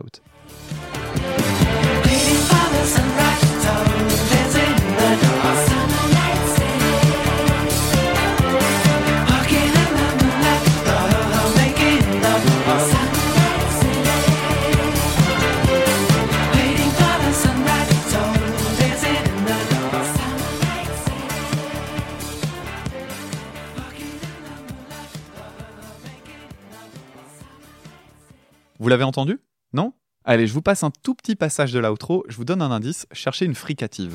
Vous l'avez entendu? Non? Allez, je vous passe un tout petit passage de l'outro, je vous donne un indice, cherchez une fricative.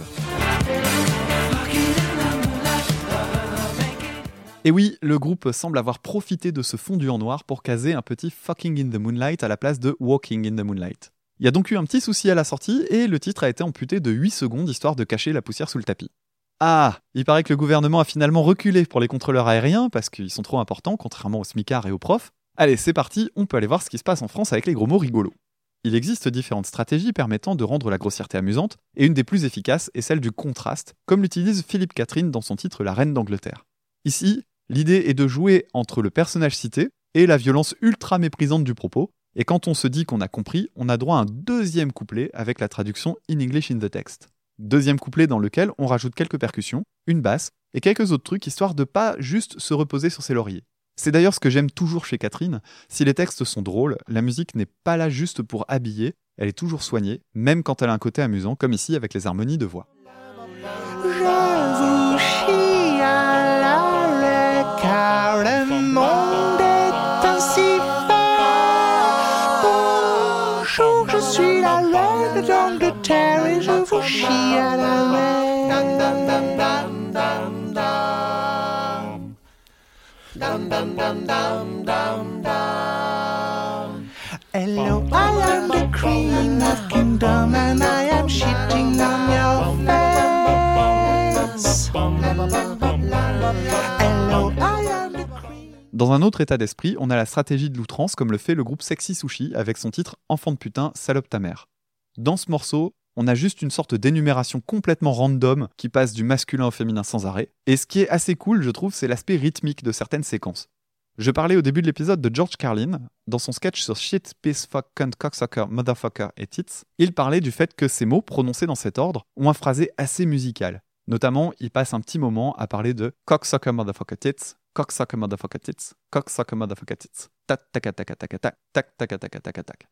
Et oui, le groupe semble avoir profité de ce fondu en noir pour caser un petit Fucking in the Moonlight à la place de Walking in the Moonlight. Il y a donc eu un petit souci à la sortie et le titre a été amputé de 8 secondes histoire de cacher la poussière sous le tapis. Ah, il paraît que le gouvernement a finalement reculé pour les contrôleurs aériens parce qu'ils sont trop importants contrairement aux smicards et aux profs. Allez, c'est parti, on peut aller voir ce qui se passe en France avec les gros mots rigolos. Il existe différentes stratégies permettant de rendre la grossièreté amusante, et une des plus efficaces est celle du contraste, comme l'utilise Philippe Catherine dans son titre La Reine d'Angleterre. Ici, l'idée est de jouer entre le personnage cité et la violence ultra méprisante du propos, et quand on se dit qu'on a compris, on a droit à un deuxième couplet avec la traduction In English in the Text. Deuxième couplet dans lequel on rajoute quelques percussions, une basse et quelques autres trucs histoire de pas juste se reposer sur ses lauriers. C'est d'ailleurs ce que j'aime toujours chez Catherine, si les textes sont drôles, la musique n'est pas là juste pour habiller, elle est toujours soignée, même quand elle a un côté amusant, comme ici avec les harmonies de voix. Je suis la d'Angleterre et je vous chie à l'arrêt. Dans un autre état d'esprit, on a la stratégie de l'outrance comme le fait le groupe Sexy Sushi avec son titre Enfant de putain, salope ta mère. Dans ce morceau, on a juste une sorte d'énumération complètement random qui passe du masculin au féminin sans arrêt. Et ce qui est assez cool, je trouve, c'est l'aspect rythmique de certaines séquences. Je parlais au début de l'épisode de George Carlin. Dans son sketch sur shit, piss, fuck, cunt, cocksucker, motherfucker et tits, il parlait du fait que ces mots, prononcés dans cet ordre, ont un phrasé assez musical. Notamment, il passe un petit moment à parler de cocksucker, motherfucker, tits, cocksucker, motherfucker, tits, cocksucker, motherfucker, tits, tac, tac, tac, tac, tac, tac, tac, tac, tac, tac, tac.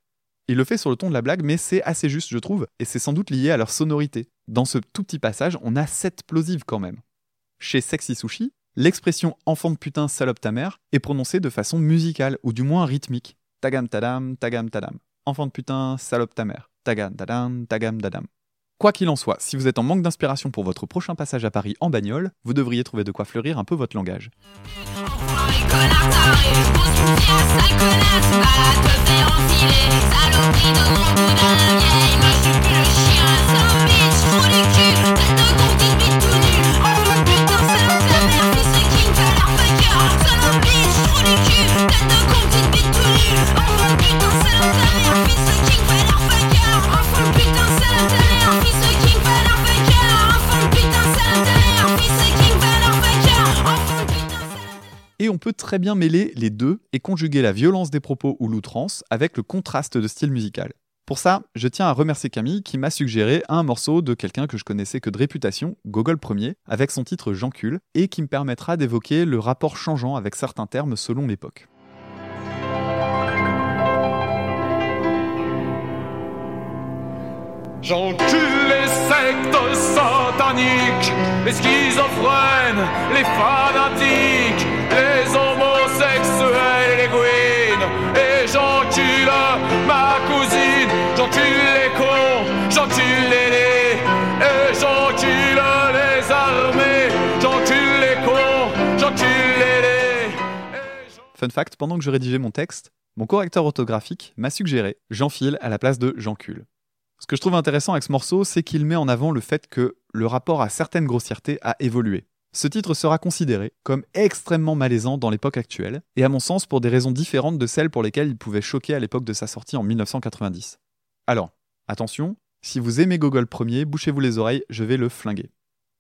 Il le fait sur le ton de la blague, mais c'est assez juste, je trouve, et c'est sans doute lié à leur sonorité. Dans ce tout petit passage, on a sept plosives quand même. Chez Sexy Sushi, l'expression enfant de putain, salope ta mère est prononcée de façon musicale, ou du moins rythmique. Tagam tadam, tagam tadam. Enfant de putain, salope ta mère. Tagam tadam, tagam tadam. Quoi qu'il en soit, si vous êtes en manque d'inspiration pour votre prochain passage à Paris en bagnole, vous devriez trouver de quoi fleurir un peu votre langage. Très bien mêler les deux et conjuguer la violence des propos ou l'outrance avec le contraste de style musical. Pour ça, je tiens à remercier Camille qui m'a suggéré un morceau de quelqu'un que je connaissais que de réputation, Gogol Ier, avec son titre J'encule, et qui me permettra d'évoquer le rapport changeant avec certains termes selon l'époque. J'encule les sectes sataniques, les schizophrènes, les fanatiques, les homosexuels et. Et ma cousine, j'encule les cons, j'encule les. Et les armées, j'encule les cons, j'encule les Fun fact, pendant que je rédigeais mon texte, mon correcteur orthographique m'a suggéré j'enfile à la place de j'encule. Ce que je trouve intéressant avec ce morceau, c'est qu'il met en avant le fait que le rapport à certaines grossièretés a évolué. Ce titre sera considéré comme extrêmement malaisant dans l'époque actuelle, et à mon sens pour des raisons différentes de celles pour lesquelles il pouvait choquer à l'époque de sa sortie en 1990. Alors, attention, si vous aimez Gogol Ier, bouchez-vous les oreilles, je vais le flinguer.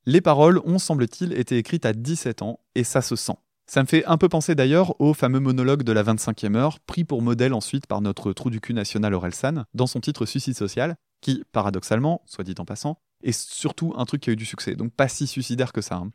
Les paroles ont, semble-t-il, été écrites à 17 ans, et ça se sent. Ça me fait un peu penser d'ailleurs au fameux monologue de la 25e heure, pris pour modèle ensuite par notre trou du cul national Orelsan, dans son titre Suicide social, qui, paradoxalement, soit dit en passant, est surtout un truc qui a eu du succès, donc pas si suicidaire que ça. hein.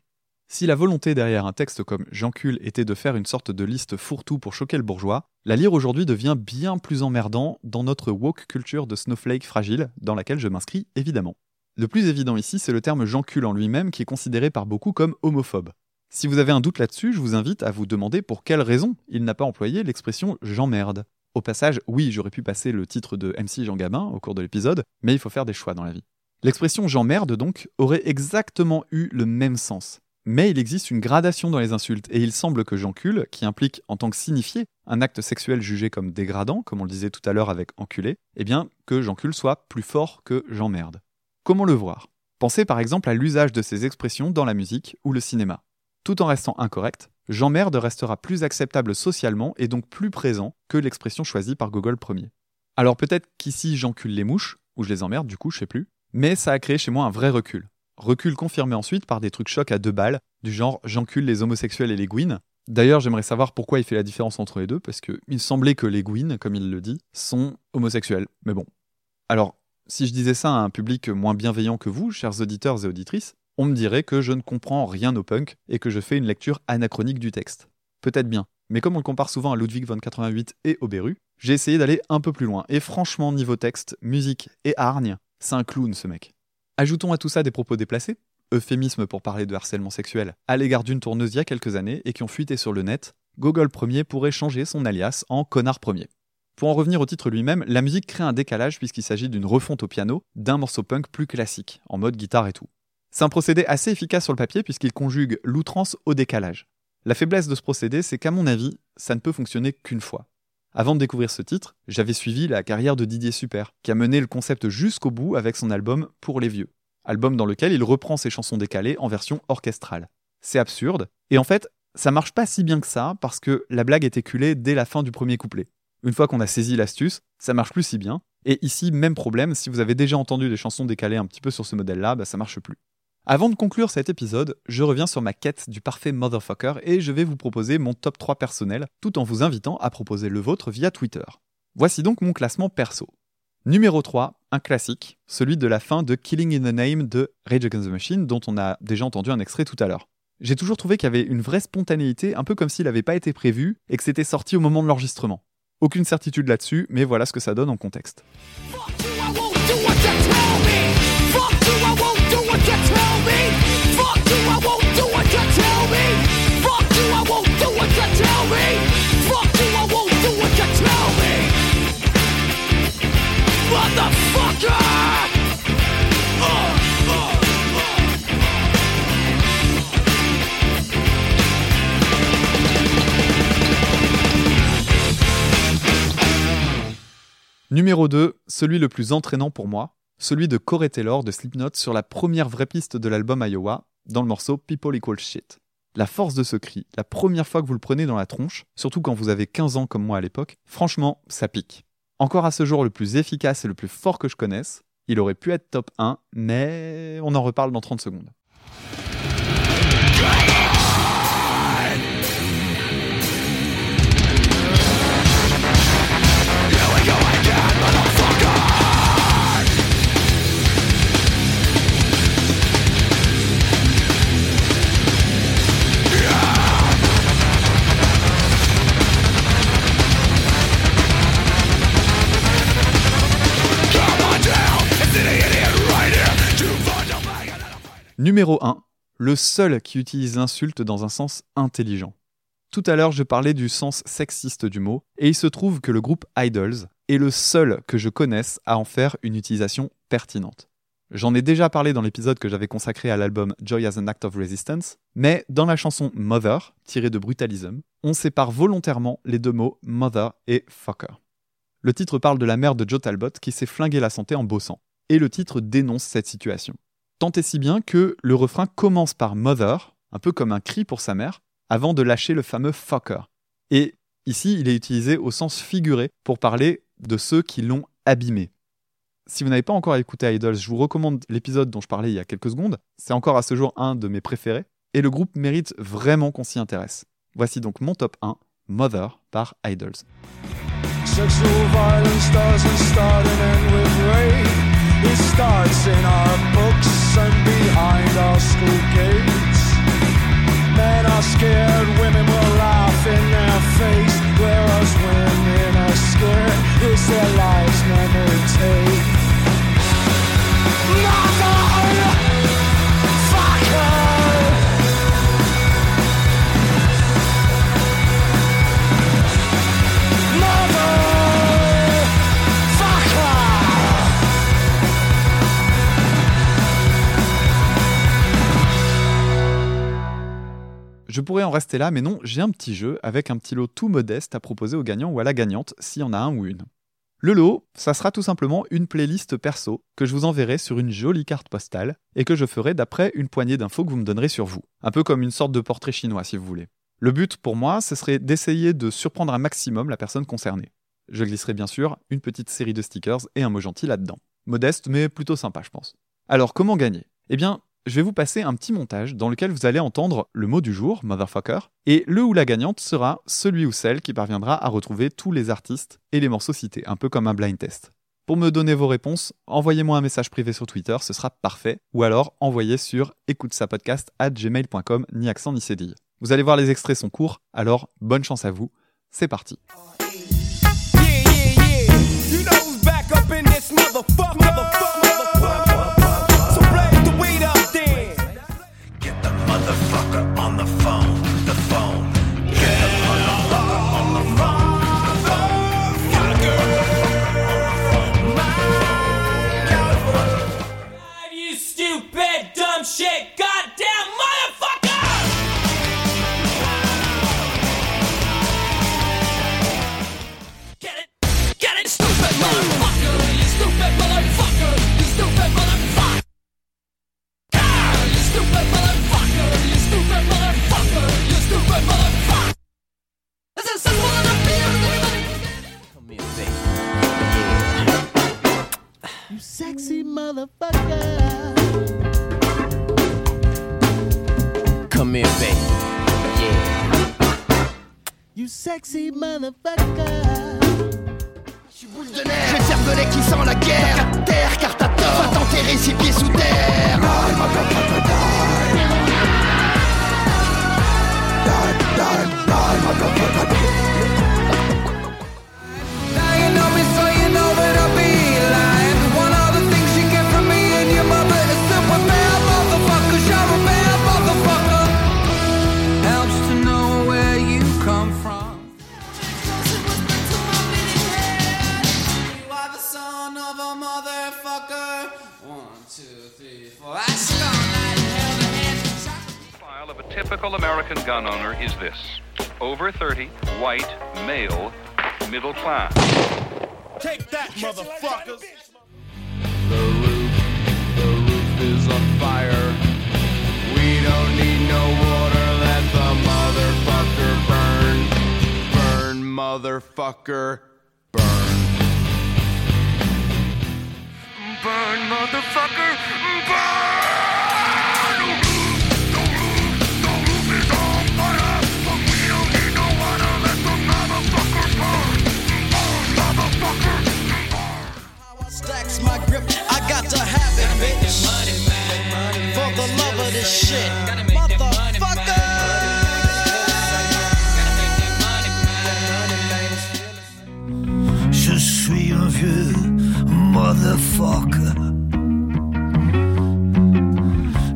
Si la volonté derrière un texte comme J'encule était de faire une sorte de liste fourre-tout pour choquer le bourgeois, la lire aujourd'hui devient bien plus emmerdant dans notre woke culture de snowflake fragile, dans laquelle je m'inscris évidemment. Le plus évident ici, c'est le terme j'encule en lui-même qui est considéré par beaucoup comme homophobe. Si vous avez un doute là-dessus, je vous invite à vous demander pour quelle raison il n'a pas employé l'expression j'emmerde. Au passage, oui, j'aurais pu passer le titre de MC Jean Gabin au cours de l'épisode, mais il faut faire des choix dans la vie. L'expression j'emmerde donc aurait exactement eu le même sens. Mais il existe une gradation dans les insultes, et il semble que j'encule, qui implique en tant que signifié un acte sexuel jugé comme dégradant, comme on le disait tout à l'heure avec enculé, eh bien que j'encule soit plus fort que j'emmerde. Comment le voir? Pensez par exemple à l'usage de ces expressions dans la musique ou le cinéma. Tout en restant incorrect, j'emmerde restera plus acceptable socialement et donc plus présent que l'expression choisie par Gogol Ier. Alors peut-être qu'ici j'encule les mouches, ou je les emmerde du coup, je sais plus, mais ça a créé chez moi un vrai recul. Recul confirmé ensuite par des trucs chocs à deux balles, du genre j'encule les homosexuels et les gouines. D'ailleurs, j'aimerais savoir pourquoi il fait la différence entre les deux, parce que il semblait que les gouines, comme il le dit, sont homosexuels. Mais bon. Alors, si je disais ça à un public moins bienveillant que vous, chers auditeurs et auditrices, on me dirait que je ne comprends rien au punk et que je fais une lecture anachronique du texte. Peut-être bien, mais comme on le compare souvent à Ludwig von 88 et au Beru, j'ai essayé d'aller un peu plus loin. Et franchement, niveau texte, musique et hargne, c'est un clown ce mec. Ajoutons à tout ça des propos déplacés, euphémisme pour parler de harcèlement sexuel, à l'égard d'une tourneuse il y a quelques années et qui ont fuité sur le net, Gogol Premier pourrait changer son alias en Connard Premier. Pour en revenir au titre lui-même, la musique crée un décalage puisqu'il s'agit d'une refonte au piano d'un morceau punk plus classique, en mode guitare et tout. C'est un procédé assez efficace sur le papier puisqu'il conjugue l'outrance au décalage. La faiblesse de ce procédé, c'est qu'à mon avis, ça ne peut fonctionner qu'une fois. Avant de découvrir ce titre, j'avais suivi la carrière de Didier Super, qui a mené le concept jusqu'au bout avec son album Pour les vieux, album dans lequel il reprend ses chansons décalées en version orchestrale. C'est absurde, et en fait, ça marche pas si bien que ça parce que la blague est éculée dès la fin du premier couplet. Une fois qu'on a saisi l'astuce, ça marche plus si bien, et ici, même problème, si vous avez déjà entendu des chansons décalées un petit peu sur ce modèle-là, bah ça marche plus. Avant de conclure cet épisode, je reviens sur ma quête du parfait motherfucker et je vais vous proposer mon top 3 personnel tout en vous invitant à proposer le vôtre via Twitter. Voici donc mon classement perso. Numéro 3, un classique, celui de la fin de Killing in the Name de Rage Against the Machine dont on a déjà entendu un extrait tout à l'heure. J'ai toujours trouvé qu'il y avait une vraie spontanéité, un peu comme s'il n'avait pas été prévu et que c'était sorti au moment de l'enregistrement. Aucune certitude là-dessus, mais voilà ce que ça donne en contexte. Numéro 2, celui le plus entraînant pour moi, celui de Corey Taylor de Slipknot sur la première vraie piste de l'album Iowa, dans le morceau People Equal Shit. La force de ce cri, la première fois que vous le prenez dans la tronche, surtout quand vous avez 15 ans comme moi à l'époque, franchement, ça pique. Encore à ce jour le plus efficace et le plus fort que je connaisse, il aurait pu être top 1, mais on en reparle dans 30 secondes. Numéro 1. Le seul qui utilise l'insulte dans un sens intelligent. Tout à l'heure, je parlais du sens sexiste du mot, et il se trouve que le groupe Idols est le seul que je connaisse à en faire une utilisation pertinente. J'en ai déjà parlé dans l'épisode que j'avais consacré à l'album Joy as an Act of Resistance, mais dans la chanson Mother, tirée de Brutalism, on sépare volontairement les deux mots Mother et Fucker. Le titre parle de la mère de Joe Talbot qui s'est flingué la santé en bossant, et le titre dénonce cette situation. Tant et si bien que le refrain commence par Mother, un peu comme un cri pour sa mère, avant de lâcher le fameux fucker. Et ici, il est utilisé au sens figuré pour parler de ceux qui l'ont abîmé. Si vous n'avez pas encore écouté Idols, je vous recommande l'épisode dont je parlais il y a quelques secondes. C'est encore à ce jour un de mes préférés, et le groupe mérite vraiment qu'on s'y intéresse. Voici donc mon top 1, Mother par Idols. It starts in our books and behind our school gates. Men are scared, women will laugh in their face. Whereas women are scared, it's their lives will take. Mother, Je pourrais en rester là, mais non, j'ai un petit jeu avec un petit lot tout modeste à proposer au gagnant ou à la gagnante, s'il y en a un ou une. Le lot, ça sera tout simplement une playlist perso que je vous enverrai sur une jolie carte postale et que je ferai d'après une poignée d'infos que vous me donnerez sur vous. Un peu comme une sorte de portrait chinois si vous voulez. Le but pour moi, ce serait d'essayer de surprendre un maximum la personne concernée. Je glisserai bien sûr une petite série de stickers et un mot gentil là-dedans. Modeste, mais plutôt sympa, je pense. Alors, comment gagner? Eh bien, je vais vous passer un petit montage dans lequel vous allez entendre le mot du jour, motherfucker, et le ou la gagnante sera celui ou celle qui parviendra à retrouver tous les artistes et les morceaux cités, un peu comme un blind test. Pour me donner vos réponses, envoyez-moi un message privé sur Twitter, ce sera parfait, ou alors envoyez sur écoute-ça-podcast at gmail.com, ni accent ni cédille. Vous allez voir, les extraits sont courts, alors bonne chance à vous, c'est parti. Motherfucker on the phone. The phone. Get the motherfucker on the phone. You stupid, dumb shit, goddamn qui sent la guerre. Terre car t'as tort. Va t'enterrer pieds sous terre typical American gun owner is this over 30, white, male, middle class. Take that, motherfuckers! The roof, the roof is on fire. We don't need no water, let the motherfucker burn. Burn, motherfucker, burn. Burn, motherfucker, burn! This shit Motherfucker Je suis un vieux motherfucker.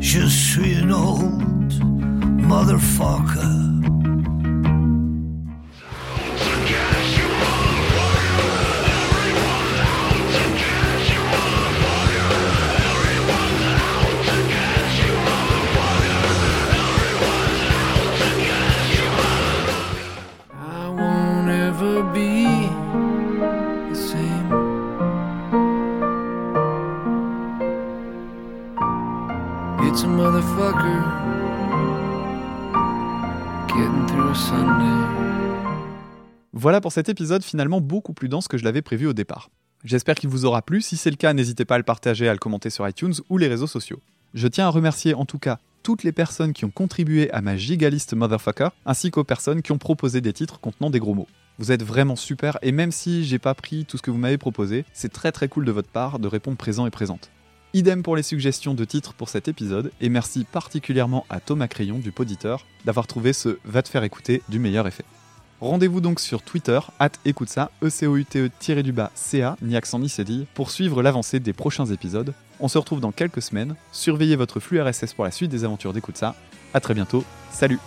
Je suis un old motherfucker. Pour cet épisode finalement beaucoup plus dense que je l'avais prévu au départ. J'espère qu'il vous aura plu, si c'est le cas n'hésitez pas à le partager, à le commenter sur iTunes ou les réseaux sociaux. Je tiens à remercier en tout cas toutes les personnes qui ont contribué à ma gigaliste motherfucker, ainsi qu'aux personnes qui ont proposé des titres contenant des gros mots. Vous êtes vraiment super et même si j'ai pas pris tout ce que vous m'avez proposé, c'est très très cool de votre part de répondre présent et présente. Idem pour les suggestions de titres pour cet épisode et merci particulièrement à Thomas Crayon du Poditeur d'avoir trouvé ce va te faire écouter du meilleur effet. Rendez-vous donc sur Twitter, at écoute ça, e c o u t e du bas ca, ni accent ni cédille, pour suivre l'avancée des prochains épisodes. On se retrouve dans quelques semaines. Surveillez votre flux RSS pour la suite des aventures d'écoute ça. À très bientôt. Salut